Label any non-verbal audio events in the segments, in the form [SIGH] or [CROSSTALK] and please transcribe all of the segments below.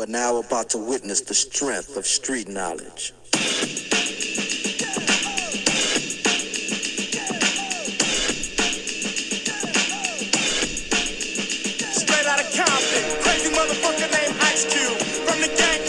You are now about to witness the strength of street knowledge. Straight out of Compton, crazy motherfucker named Ice Cube. From the gang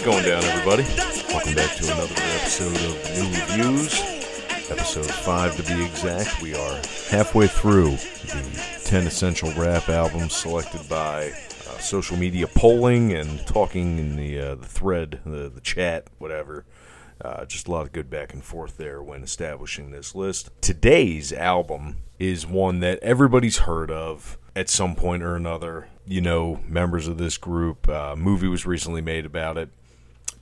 What's going down, everybody? Welcome back to another episode of New Reviews, episode 5 to be exact. We are halfway through the 10 essential rap albums selected by uh, social media polling and talking in the, uh, the thread, the, the chat, whatever. Uh, just a lot of good back and forth there when establishing this list. Today's album is one that everybody's heard of at some point or another. You know, members of this group. Uh, movie was recently made about it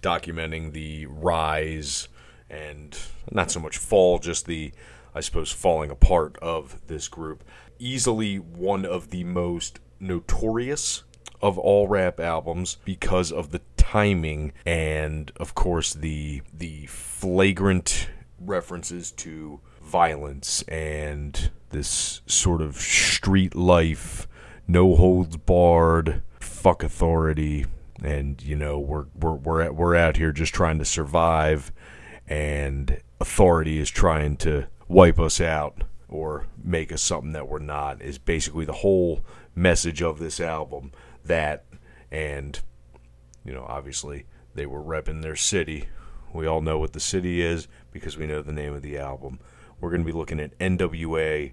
documenting the rise and not so much fall, just the, I suppose, falling apart of this group. Easily one of the most notorious of all rap albums because of the timing and, of course, the the flagrant references to violence and this sort of street life, no holds barred, fuck authority, and you know we're we're we're at, we're out here just trying to survive, and authority is trying to wipe us out or make us something that we're not. Is basically the whole message of this album. That and you know obviously they were repping their city. We all know what the city is because we know the name of the album. We're going to be looking at NWA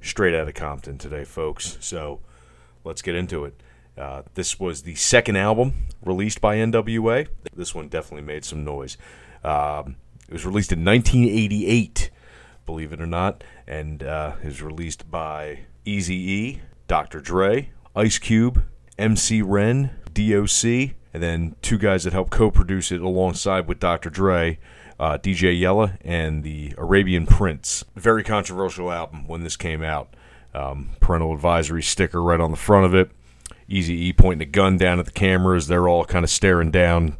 straight out of Compton today, folks. So let's get into it. Uh, this was the second album released by NWA. This one definitely made some noise. Um, it was released in 1988, believe it or not, and uh, was released by Easy E, Dr. Dre, Ice Cube, MC Ren, DOC, and then two guys that helped co-produce it alongside with Dr. Dre, uh, DJ Yella, and the Arabian Prince. Very controversial album when this came out. Um, parental advisory sticker right on the front of it. Easy E pointing a gun down at the cameras. They're all kind of staring down,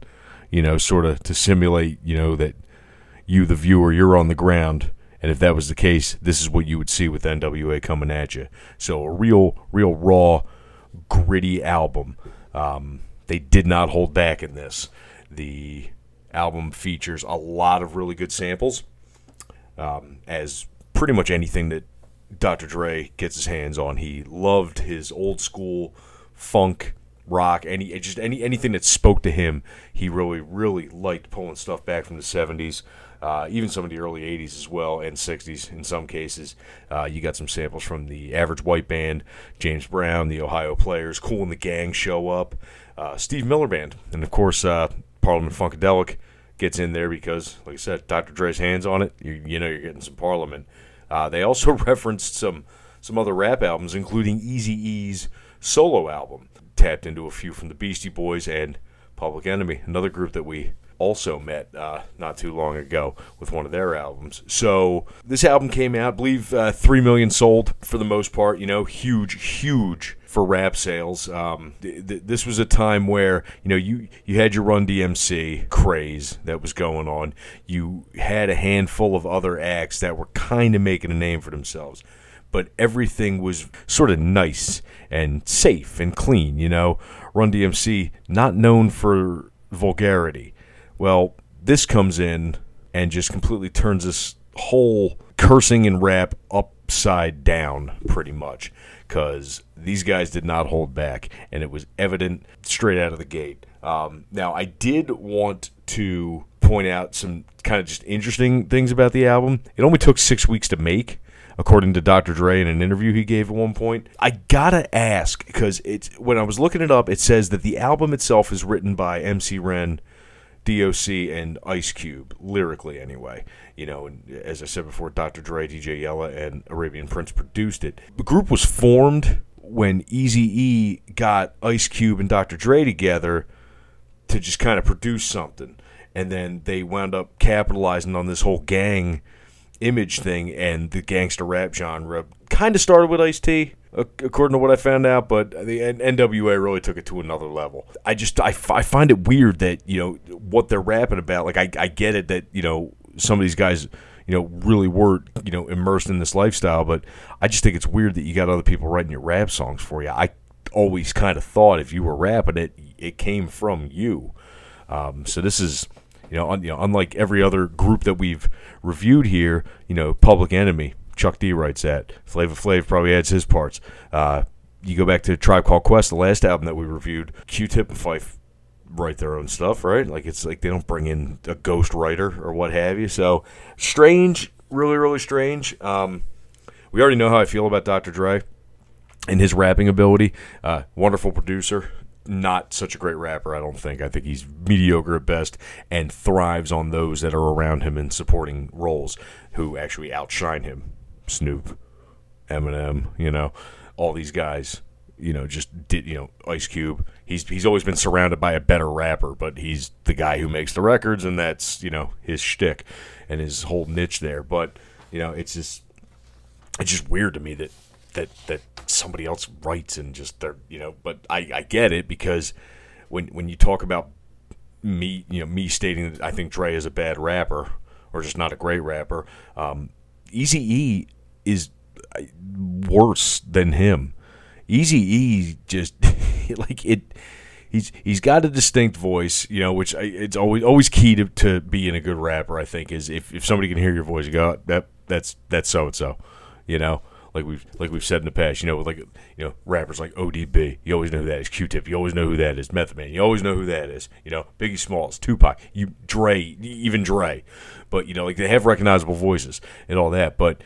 you know, sort of to simulate, you know, that you, the viewer, you're on the ground. And if that was the case, this is what you would see with NWA coming at you. So a real, real raw, gritty album. Um, they did not hold back in this. The album features a lot of really good samples, um, as pretty much anything that Dr. Dre gets his hands on. He loved his old school funk, rock, any just any anything that spoke to him. He really, really liked pulling stuff back from the '70s, uh, even some of the early '80s as well, and '60s in some cases. Uh, you got some samples from the Average White Band, James Brown, the Ohio Players, Kool and the Gang show up, uh, Steve Miller Band, and of course uh, Parliament Funkadelic gets in there because, like I said, Dr. Dre's hands on it. You, you know you're getting some Parliament. Uh, they also [LAUGHS] referenced some some other rap albums, including Eazy-E's solo album. Tapped into a few from the Beastie Boys and Public Enemy, another group that we also met uh, not too long ago with one of their albums. So this album came out, I believe, uh, three million sold for the most part. You know, huge, huge for rap sales. Um, th- th- this was a time where you know you you had your Run DMC craze that was going on. You had a handful of other acts that were kind of making a name for themselves but everything was sort of nice and safe and clean, you know. Run DMC, not known for vulgarity. Well, this comes in and just completely turns this whole cursing and rap upside down, pretty much, because these guys did not hold back, and it was evident straight out of the gate. Um, now, I did want to point out some kind of just interesting things about the album. It only took six weeks to make according to Dr. Dre in an interview he gave at one point. I gotta ask because it's when I was looking it up, it says that the album itself is written by MC Ren, DOC, and Ice Cube lyrically, anyway. You know, and as I said before, Dr. Dre, DJ Yella, and Arabian Prince produced it. The group was formed when Easy E got Ice Cube and Dr. Dre together to just kind of produce something, and then they wound up capitalizing on this whole gang image thing and the gangster rap genre kind of started with Ice T, according to what I found out. But the NWA really took it to another level. I just I, I find it weird that you know what they're rapping about. Like I I get it that you know some of these guys you know really were you know immersed in this lifestyle, but I just think it's weird that you got other people writing your rap songs for you. I always kind of thought if you were rapping it, it came from you. Um, so this is you know, un, you know, unlike every other group that we've reviewed here, you know, Public Enemy, Chuck D writes that. Flavor Flav probably adds his parts. Uh, you go back to Tribe Called Quest, the last album that we reviewed. Q-Tip and Phife write their own stuff, right? Like it's like they don't bring in a ghost writer or what have you. So strange, really, really strange. Um, we already know how I feel about Dr. Dre and his rapping ability. Uh, wonderful producer, not such a great rapper, I don't think. I think he's mediocre at best and thrives on those that are around him in supporting roles who actually outshine him. Snoop, Eminem, you know, all these guys, you know, just did, you know, Ice Cube. He's he's always been surrounded by a better rapper, but he's the guy who makes the records, and that's you know his shtick and his whole niche there. But you know, it's just it's just weird to me that that that somebody else writes and just they're you know but I, I get it because when when you talk about me you know me stating that I think Dre is a bad rapper or just not a great rapper um, Easy E is uh, worse than him Easy E just [LAUGHS] like it he's he's got a distinct voice, you know, which I, it's always always key to, to being a good rapper. I think is if, if somebody can hear your voice, you go that that's that's so and so, you know like we've like we've said in the past. You know, like you know, rappers like ODB. You always know who that is. Q-Tip. You always know who that is. Method Man. You always know who that is. You know, Biggie Smalls, Tupac. You Dre, even Dre. But you know, like they have recognizable voices and all that. But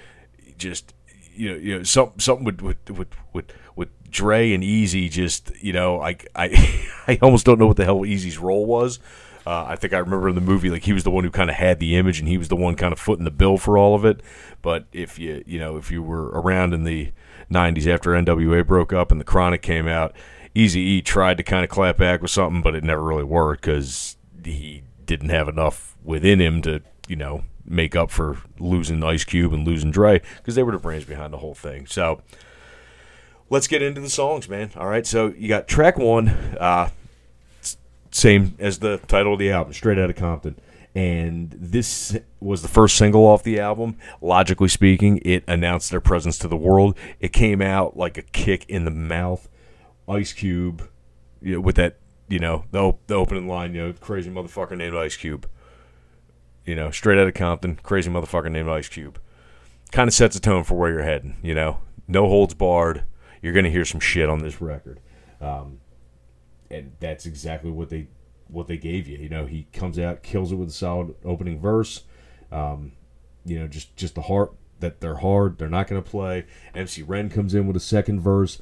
just you know, you know, some, something with with with with, with Dre and Eazy. Just you know, I I [LAUGHS] I almost don't know what the hell Eazy's role was. Uh, I think I remember in the movie, like he was the one who kind of had the image, and he was the one kind of footing the bill for all of it. But if you, you know, if you were around in the '90s after NWA broke up and the Chronic came out, Easy E tried to kind of clap back with something, but it never really worked because he didn't have enough within him to, you know, make up for losing Ice Cube and losing Dre because they were the brains behind the whole thing. So let's get into the songs, man. All right, so you got track one. Uh, same as the title of the album, Straight Outta Compton. And this was the first single off the album. Logically speaking, it announced their presence to the world. It came out like a kick in the mouth. Ice Cube, you know, with that, you know, the, the opening line, you know, crazy motherfucker named Ice Cube. You know, straight out of Compton, crazy motherfucker named Ice Cube. Kind of sets a tone for where you're heading, you know. No holds barred. You're going to hear some shit on this record. Um, and that's exactly what they what they gave you. You know, he comes out, kills it with a solid opening verse. Um, you know, just just the heart that they're hard, they're not going to play. MC Ren comes in with a second verse,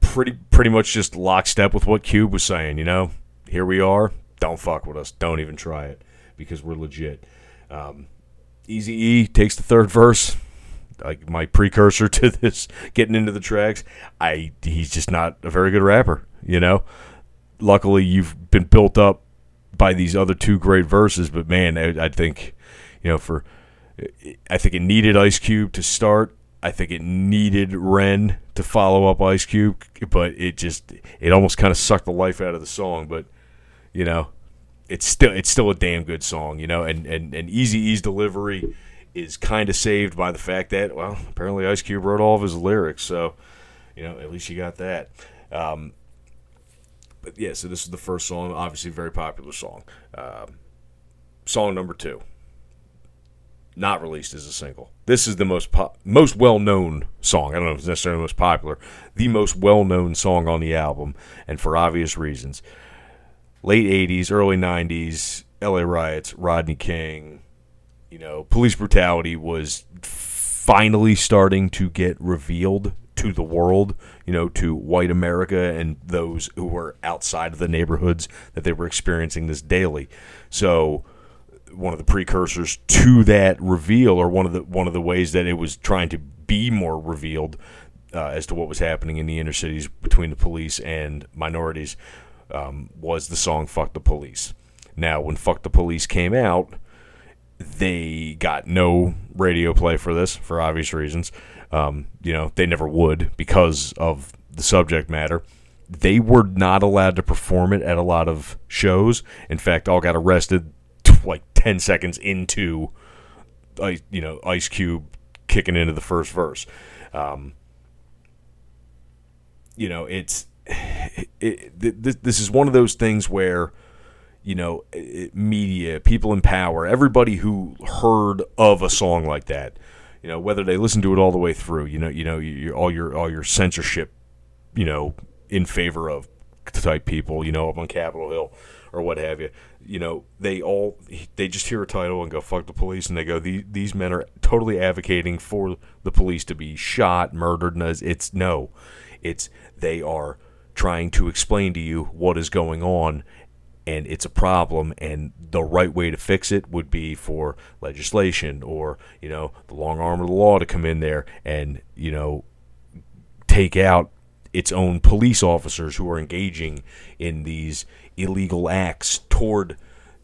pretty pretty much just lockstep with what Cube was saying. You know, here we are. Don't fuck with us. Don't even try it because we're legit. Um, Easy E takes the third verse. Like my precursor [LAUGHS] to this getting into the tracks, I he's just not a very good rapper. You know, luckily you've been built up by these other two great verses. But man, I, I think you know for I think it needed Ice Cube to start. I think it needed Ren to follow up Ice Cube, but it just it almost kind of sucked the life out of the song. But you know, it's still it's still a damn good song. You know, and and and Eazy-E's delivery is kind of saved by the fact that well, apparently Ice Cube wrote all of his lyrics, so you know at least you got that. Um, but yeah, so this is the first song, obviously very popular song. Um, song number two, not released as a single. This is the most po- most well known song. I don't know if it's necessarily the most popular, the most well known song on the album, and for obvious reasons. Late '80s, early '90s, L.A. riots, Rodney King, you know, police brutality was finally starting to get revealed to the world, you know, to white America and those who were outside of the neighborhoods that they were experiencing this daily. So one of the precursors to that reveal or one of the one of the ways that it was trying to be more revealed uh, as to what was happening in the inner cities between the police and minorities um, was the song "Fuck the Police." Now, when "Fuck the Police" came out, they got no radio play for this for obvious reasons. Um, you know, they never would because of the subject matter. They were not allowed to perform it at a lot of shows. In fact, all got arrested [LAUGHS] like 10 seconds into you know Ice Cube kicking into the first verse. Um, you know, it's [SIGHS] it, it, this is one of those things where you know media, people in power, everybody who heard of a song like that, you know, whether they listened to it all the way through, you know, you know, you, all your all your censorship, you know, in favor of type people, you know, up on Capitol Hill or what have you. You know, they all they just hear a title and go fuck the police, and they go these these men are totally advocating for the police to be shot, murdered. And it's no, it's they are trying to explain to you what is going on and it's a problem and the right way to fix it would be for legislation or you know the long arm of the law to come in there and you know take out its own police officers who are engaging in these illegal acts toward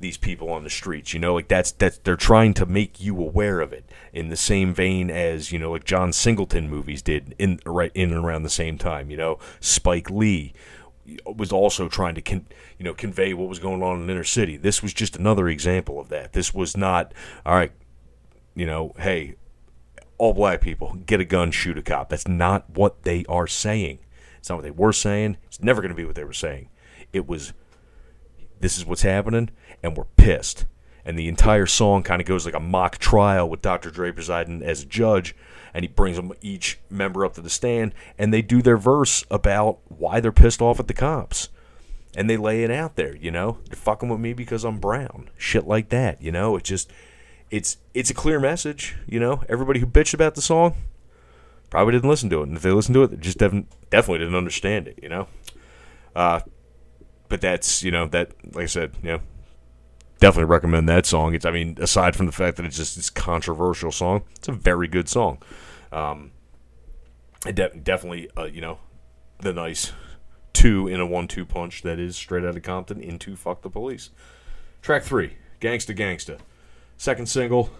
these people on the streets. You know, like that's that's they're trying to make you aware of it in the same vein as you know, like John Singleton movies did in right in and around the same time. You know, Spike Lee was also trying to con, you know convey what was going on in inner city. This was just another example of that. This was not all right. You know, hey, all black people get a gun, shoot a cop. That's not what they are saying. It's not what they were saying. It's never going to be what they were saying. It was this is what's happening, and we're pissed. And the entire song kind of goes like a mock trial with Dr. Dre presiding as a judge, and he brings them each member up to the stand, and they do their verse about why they're pissed off at the cops. And they lay it out there, you know, they're fucking with me because I'm brown, shit like that, you know. It's just, it's it's a clear message, you know. Everybody who bitched about the song probably didn't listen to it, and if they listened to it, they just definitely didn't understand it, you know. Uh, but that's you know that like I said, you know, definitely recommend that song. It's I mean, aside from the fact that it's just this controversial song, it's a very good song. Um, de- definitely, uh, you know, the nice two in a one-two punch that is straight out of Compton into "Fuck the Police." Track three, "Gangsta Gangsta," second single.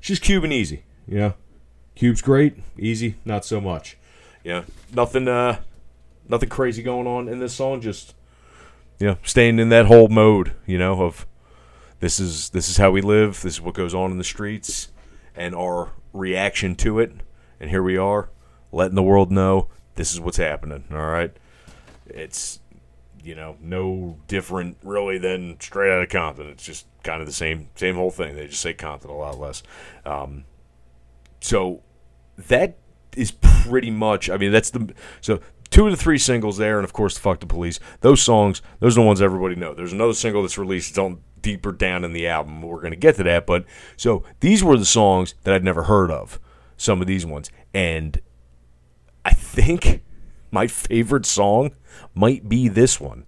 She's Cuban easy, you know. Cube's great, easy, not so much. Yeah, nothing, uh, nothing crazy going on in this song. Just you know, staying in that whole mode, you know, of this is this is how we live, this is what goes on in the streets, and our reaction to it. And here we are, letting the world know this is what's happening. All right, it's you know no different really than straight out of Compton. It's just kind of the same same whole thing. They just say Compton a lot less. Um, so that is pretty much. I mean, that's the so two of the three singles there, and of course, the "Fuck the Police." Those songs, those are the ones everybody know. There's another single that's released. On deeper down in the album. We're going to get to that, but so these were the songs that I'd never heard of. Some of these ones, and I think [LAUGHS] my favorite song might be this one,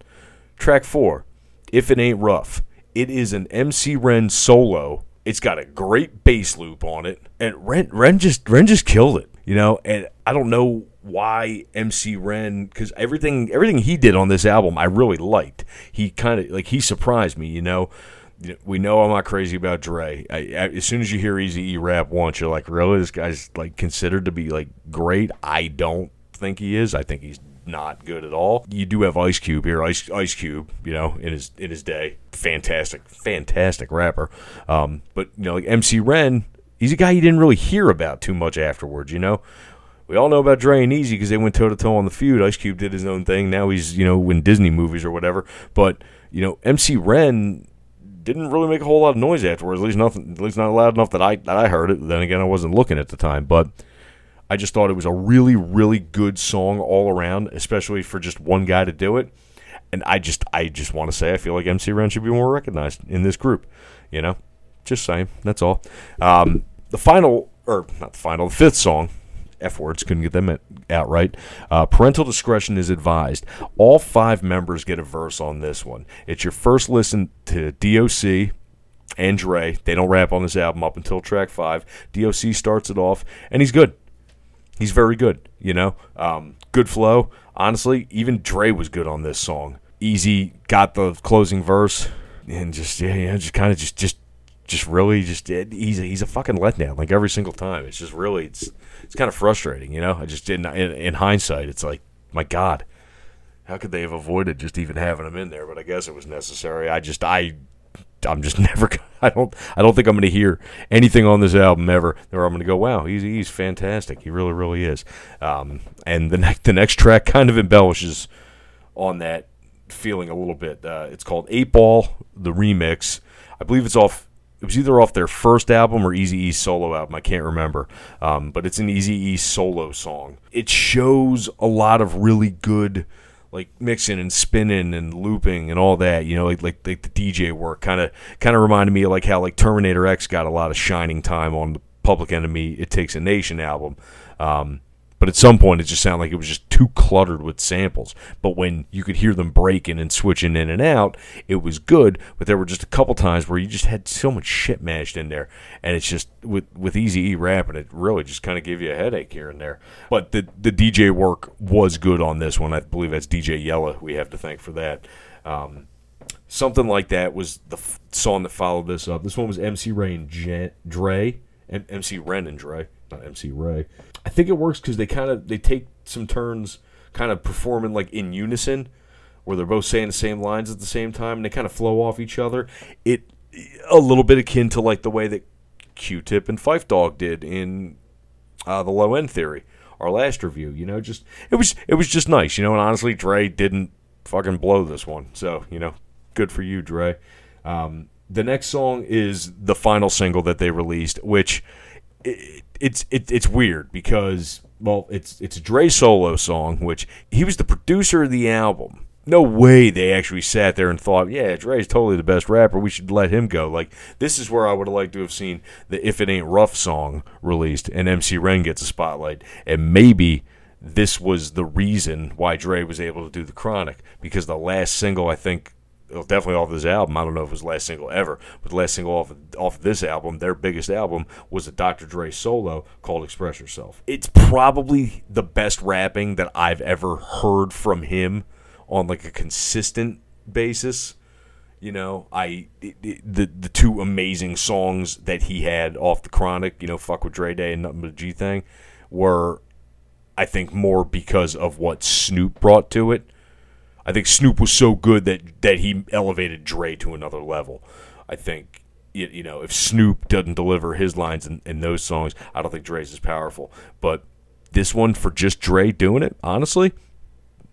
track four. If it ain't rough, it is an MC Ren solo. It's got a great bass loop on it, and Ren Ren just Ren just killed it, you know. And I don't know why MC Ren because everything everything he did on this album I really liked. He kind of like he surprised me, you know. We know I'm not crazy about Dre. I, I, as soon as you hear Easy E rap once, you're like, really, this guy's like considered to be like great. I don't think he is. I think he's not good at all. You do have Ice Cube here, Ice Ice Cube, you know, in his in his day, fantastic, fantastic rapper. Um, but you know, like MC Ren, he's a guy you didn't really hear about too much afterwards. You know, we all know about Dre and Eazy because they went toe to toe on the feud. Ice Cube did his own thing. Now he's you know in Disney movies or whatever. But you know MC Ren didn't really make a whole lot of noise afterwards. At least nothing. At least not loud enough that I that I heard it. Then again, I wasn't looking at the time, but. I just thought it was a really, really good song all around, especially for just one guy to do it. And I just, I just want to say, I feel like MC Ren should be more recognized in this group. You know, just saying. That's all. Um, the final, or not the final, the fifth song F words, couldn't get them out right. Uh, parental discretion is advised. All five members get a verse on this one. It's your first listen to DOC and Dre. They don't rap on this album up until track five. DOC starts it off, and he's good. He's very good, you know. Um, good flow. Honestly, even Dre was good on this song. Eazy got the closing verse, and just yeah, yeah, just kind of just just just really just he's a, he's a fucking letdown like every single time. It's just really it's it's kind of frustrating, you know. I just didn't in, in hindsight, it's like my God, how could they have avoided just even having him in there? But I guess it was necessary. I just I I'm just [LAUGHS] never. I don't. I don't think I'm going to hear anything on this album ever where I'm going to go, "Wow, he's he's fantastic. He really, really is." Um, and the next the next track kind of embellishes on that feeling a little bit. Uh, it's called Eight Ball, the remix. I believe it's off. It was either off their first album or Easy E solo album. I can't remember, um, but it's an Easy E solo song. It shows a lot of really good like mixing and spinning and looping and all that, you know, like like, like the DJ work kind of kind of reminded me of like how like Terminator X got a lot of shining time on the Public Enemy It Takes a Nation album. Um, but at some point, it just sounded like it was just too cluttered with samples. But when you could hear them breaking and switching in and out, it was good. But there were just a couple times where you just had so much shit mashed in there, and it's just with with Easy E rapping, it really just kind of gave you a headache here and there. But the the DJ work was good on this one. I believe that's DJ Yella. We have to thank for that. Um, something like that was the f- song that followed this up. This one was MC Ray and J- Dre, M- MC Ren and Dre, not MC Ray. I think it works because they kind of they take some turns, kind of performing like in unison, where they're both saying the same lines at the same time, and they kind of flow off each other. It a little bit akin to like the way that Q-Tip and Phife Dawg did in uh, the Low End Theory, our last review. You know, just it was it was just nice. You know, and honestly, Dre didn't fucking blow this one, so you know, good for you, Dre. Um, the next song is the final single that they released, which. It, it's it, it's weird because well, it's it's a Dre solo song, which he was the producer of the album. No way they actually sat there and thought, yeah, Dre's totally the best rapper. We should let him go. Like this is where I would have liked to have seen the "If It Ain't Rough" song released, and MC Ren gets a spotlight, and maybe this was the reason why Dre was able to do the Chronic because the last single I think definitely off this album. I don't know if it was the last single ever, but the last single off off this album, their biggest album, was a Dr. Dre solo called "Express Yourself." It's probably the best rapping that I've ever heard from him on like a consistent basis. You know, I it, it, the the two amazing songs that he had off the Chronic, you know, "Fuck with Dre Day" and "Nothing But a G Thing," were I think more because of what Snoop brought to it I think Snoop was so good that that he elevated Dre to another level. I think you know if Snoop doesn't deliver his lines in, in those songs, I don't think Dre's as powerful. But this one for just Dre doing it, honestly,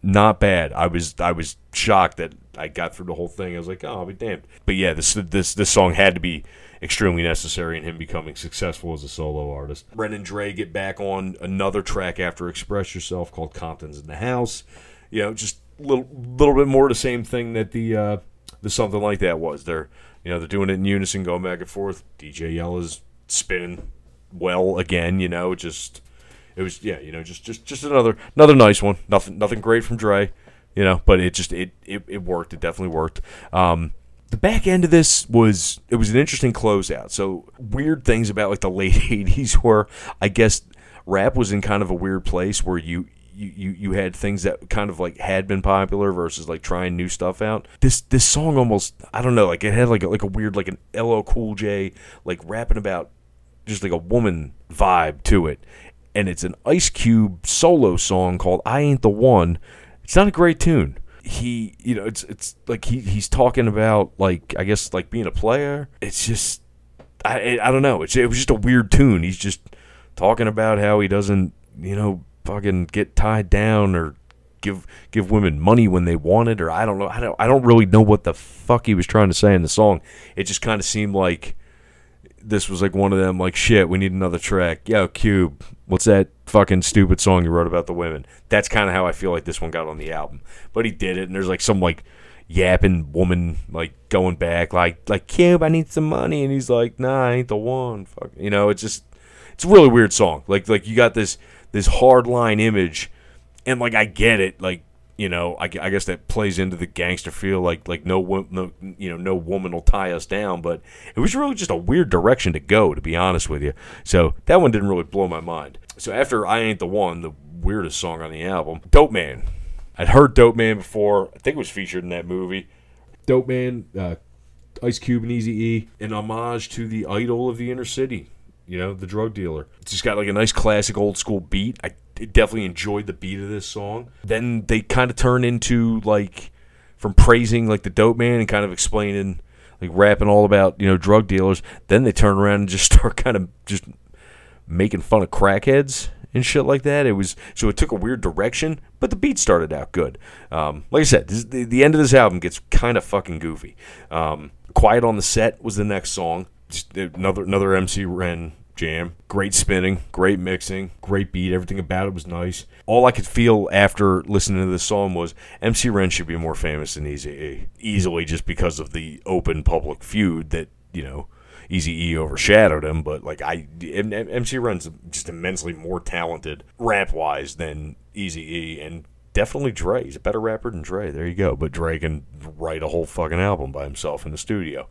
not bad. I was I was shocked that I got through the whole thing. I was like, oh, I'll be damned. But yeah, this this this song had to be extremely necessary in him becoming successful as a solo artist. Ren and Dre get back on another track after Express Yourself called Compton's in the House. You know, just little little bit more the same thing that the uh, the something like that was. They're you know they're doing it in unison, going back and forth. DJ Yella's spinning well again. You know, just it was yeah. You know, just just just another another nice one. Nothing nothing great from Dre. You know, but it just it it, it worked. It definitely worked. Um, the back end of this was it was an interesting closeout. So weird things about like the late [LAUGHS] '80s were I guess rap was in kind of a weird place where you you, you, you had things that kind of like had been popular versus like trying new stuff out. This this song almost I don't know like it had like a, like a weird like an LL Cool J like rapping about just like a woman vibe to it, and it's an Ice Cube solo song called "I Ain't the One." It's not a great tune. He you know it's it's like he he's talking about like I guess like being a player. It's just I I don't know. It's it was just a weird tune. He's just talking about how he doesn't you know fucking get tied down or give give women money when they want it or I don't know I don't I don't really know what the fuck he was trying to say in the song. It just kind of seemed like this was like one of them like shit we need another track. Yo Cube, what's that fucking stupid song you wrote about the women? That's kind of how I feel like this one got on the album. But he did it and there's like some like yapping woman like going back like like Cube I need some money and he's like nah I ain't the one fuck you know it's just it's a really weird song like like you got this this hard line image, and like I get it, like you know, I, I guess that plays into the gangster feel, like like no no you know no woman will tie us down, but it was really just a weird direction to go, to be honest with you. So that one didn't really blow my mind. So after I Ain't the One, the weirdest song on the album, Dope Man. I'd heard Dope Man before. I think it was featured in that movie. Dope Man, uh, Ice Cube and Easy E, an homage to the idol of the inner city, you know, the drug dealer. It's just got like a nice classic old school beat. I definitely enjoyed the beat of this song. Then they kind of turn into like from praising like the dope man and kind of explaining like rapping all about you know drug dealers. Then they turn around and [LAUGHS] just start kind of just making fun of crackheads and shit like that. It was so it took a weird direction, but the beat started out good. Um, like I said, this, the, the end of this album gets kind of fucking goofy. Um, Quiet on the set was the next song. Another another MC Ren jam. Great spinning, great mixing, great beat. Everything about it was nice. All I could feel after listening to this song was MC Ren should be more famous than Easy E. Easily just because of the open public feud that, you know, Easy E overshadowed him. But, like, I MC Ren's just immensely more talented rap wise than Easy E. And definitely Dre. He's a better rapper than Dre. There you go. But Dre can write a whole fucking album by himself in the studio.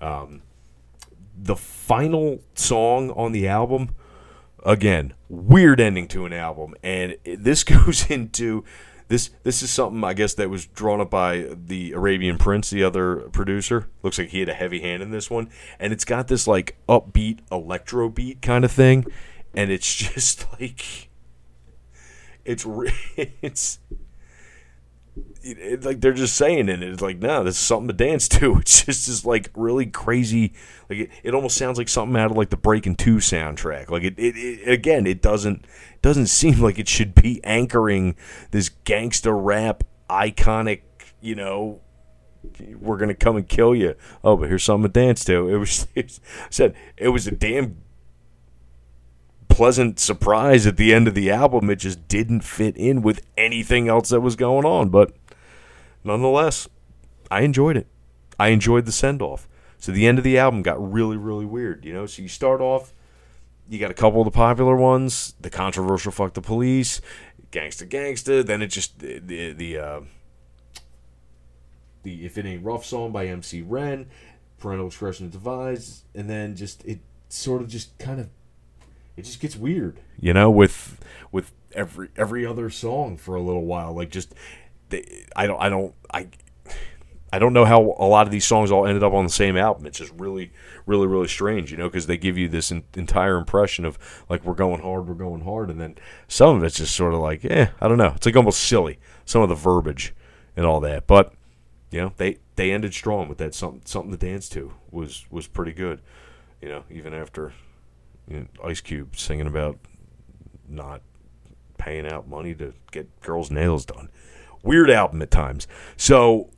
Um, the final song on the album. Again weird ending to an album and this [LAUGHS] goes into this this is something i guess that was drawn up by the arabian prince the other producer. Looks like he had a heavy hand in this one and it's got this like upbeat electro beat kind of thing and it's [LAUGHS] just like it's [LAUGHS] it's it, it- like they're just saying it. It's like, no, this is something to dance [LAUGHS] to. It's just this like really crazy. Like it, it almost sounds like something out of like the Breaking Two soundtrack. Like it, it, it again, it doesn't doesn't [LAUGHS] seem like it should be anchoring this gangster rap iconic. You know, we're gonna come and kill you. Oh, but here's something to dance to. It was [LAUGHS] it said it was a damn pleasant surprise at the end of the album. It just didn't fit in with anything else that was going on. But nonetheless, I enjoyed it. I enjoyed the send off. So the end of the album got really, really weird. You know, so you start off, you got a couple of the popular ones, the controversial "Fuck the Police," "Gangsta Gangsta." Then it just the the, uh, the "If It Ain't Rough" song by MC Ren, "Parental Expression Devised," and then just it sort of just kind of it just gets weird, you know, with with every every other song for a little while. Like just they, I don't I don't I I don't know how a lot of these songs all ended up on the same album. It's just really really really strange, you know, because they give you this en- entire impression of like we're going hard, we're going hard, and then some of it's just sort of like, eh, I don't know. It's like almost silly some of the verbiage and all that, but you know they they ended strong with that something something to dance to was was pretty good, you know, even after you know, Ice Cube singing about not paying out money to get girls' nails done. Weird album at times. So,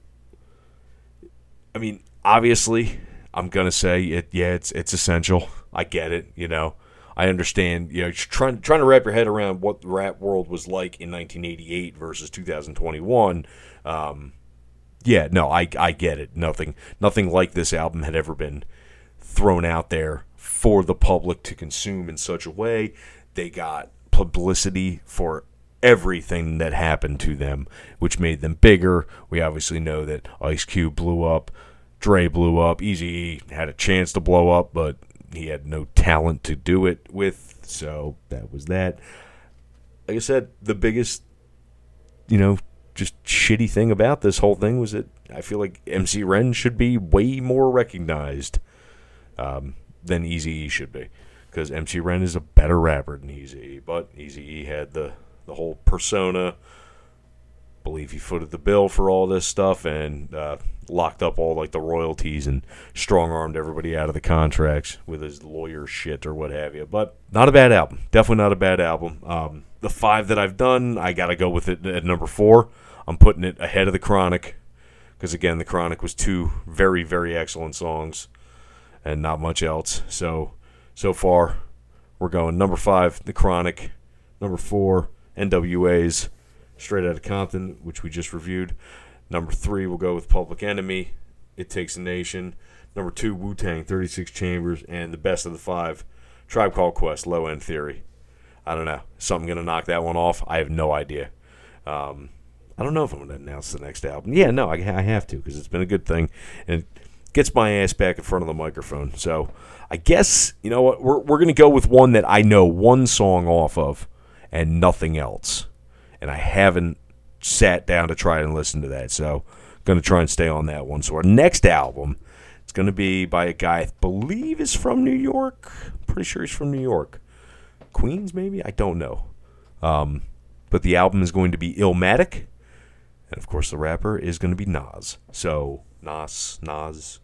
I mean, obviously, I'm gonna say it. Yeah, it's it's essential. I get it. You know, I understand. You know, trying trying to wrap your head around what the rap world was like in 1988 versus 2021. Um, yeah, no, I I get it. Nothing nothing like this album had ever been thrown out there for the public to consume in such a way. They got publicity for everything that happened to them, which made them bigger. We obviously know that Ice Cube blew up, Dre blew up, Eazy had a chance to blow up, but he had no talent to do it with, so that was that. Like I said, the biggest, you know, just shitty thing about this whole thing was that I feel like MC Ren should be way more recognized um, than Eazy should be, because MC Ren is a better rapper than Eazy. But Eazy had the the whole persona. Believe he footed the bill for all this stuff and uh, locked up all like the royalties and strong armed everybody out of the contracts with his lawyer shit or what have you. But not a bad album. Definitely not a bad album. Um, the five that I've done, I got to go with it at number four. I'm putting it ahead of the Chronic because again, the Chronic was two very very excellent songs and not much else. So so far, we're going number five, The Chronic, number four, NWA's Straight Outta Compton, which we just reviewed. Number three, we'll go with Public Enemy, It Takes a Nation. Number two, Wu Tang, 36 Chambers, and the best of the five, Tribe Called Quest, Low End Theory. I don't know. Something gonna knock that one off? I have no idea. Um, I don't know if I'm gonna announce the next album. Yeah, no, I, I have to because it's been a good thing, and gets my ass back in front of the microphone. So I guess you know what we're we're gonna go with one that I know one song off of, and nothing else, and I haven't sat down to try and listen to that. So I'm gonna try and stay on that one. So our next album, It's going to be by a guy I believe is from New York. Pretty sure he's from New York. Queens, maybe? I don't know. Um, but the album is going to be Illmatic. And of course, the rapper is going to be Nas. So, Nas, Nas,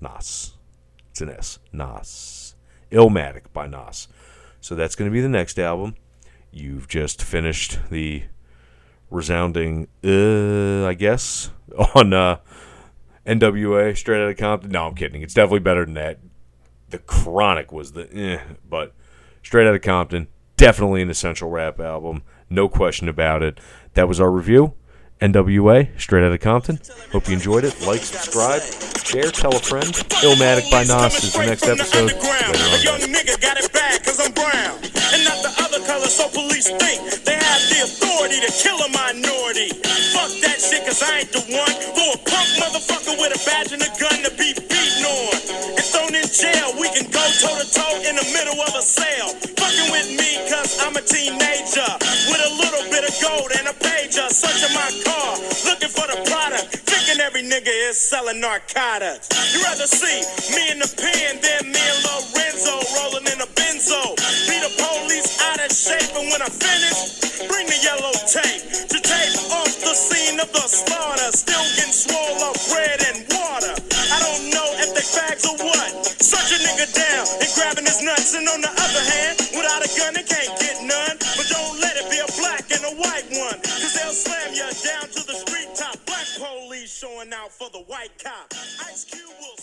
Nas. It's an S. Nas. Illmatic by Nas. So that's going to be the next album. You've just finished the resounding, uh, I guess, [LAUGHS] on uh, NWA, Straight Outta Compton. No, I'm kidding. It's definitely better than that. The Chronic was the, eh, but Straight Outta Compton, definitely an essential rap album. No question about it. That was our review. NWA, Straight out of Compton. Hope you enjoyed it. Like, subscribe, share, tell a friend. Illmatic by Nas is the next episode. A young nigga got it bad cause I'm brown. And not the other color, so police think they have the authority to kill a minority. Fuck that shit cause I ain't the one for a punk motherfucker with a badge and a gun to be beaten on. Thrown in jail, we can go toe to toe in the middle of a. Fucking with me cause I'm a teenager with a little bit of gold and a pager. Searching my car, looking for the product. Thinking every nigga is selling narcotics. You rather see me in the pen than me and Lorenzo rolling in a benzo. Be the police out of shape, and when I finish, bring the yellow tape to tape off the scene of the slaughter. Still getting swole bread and water. I don't know if they fags or what. Search a nigga down and grabbing his nuts, and on the other hand, without a gun, they can't get none. Slam you down to the street top. Black police showing out for the white cop. Ice Cube will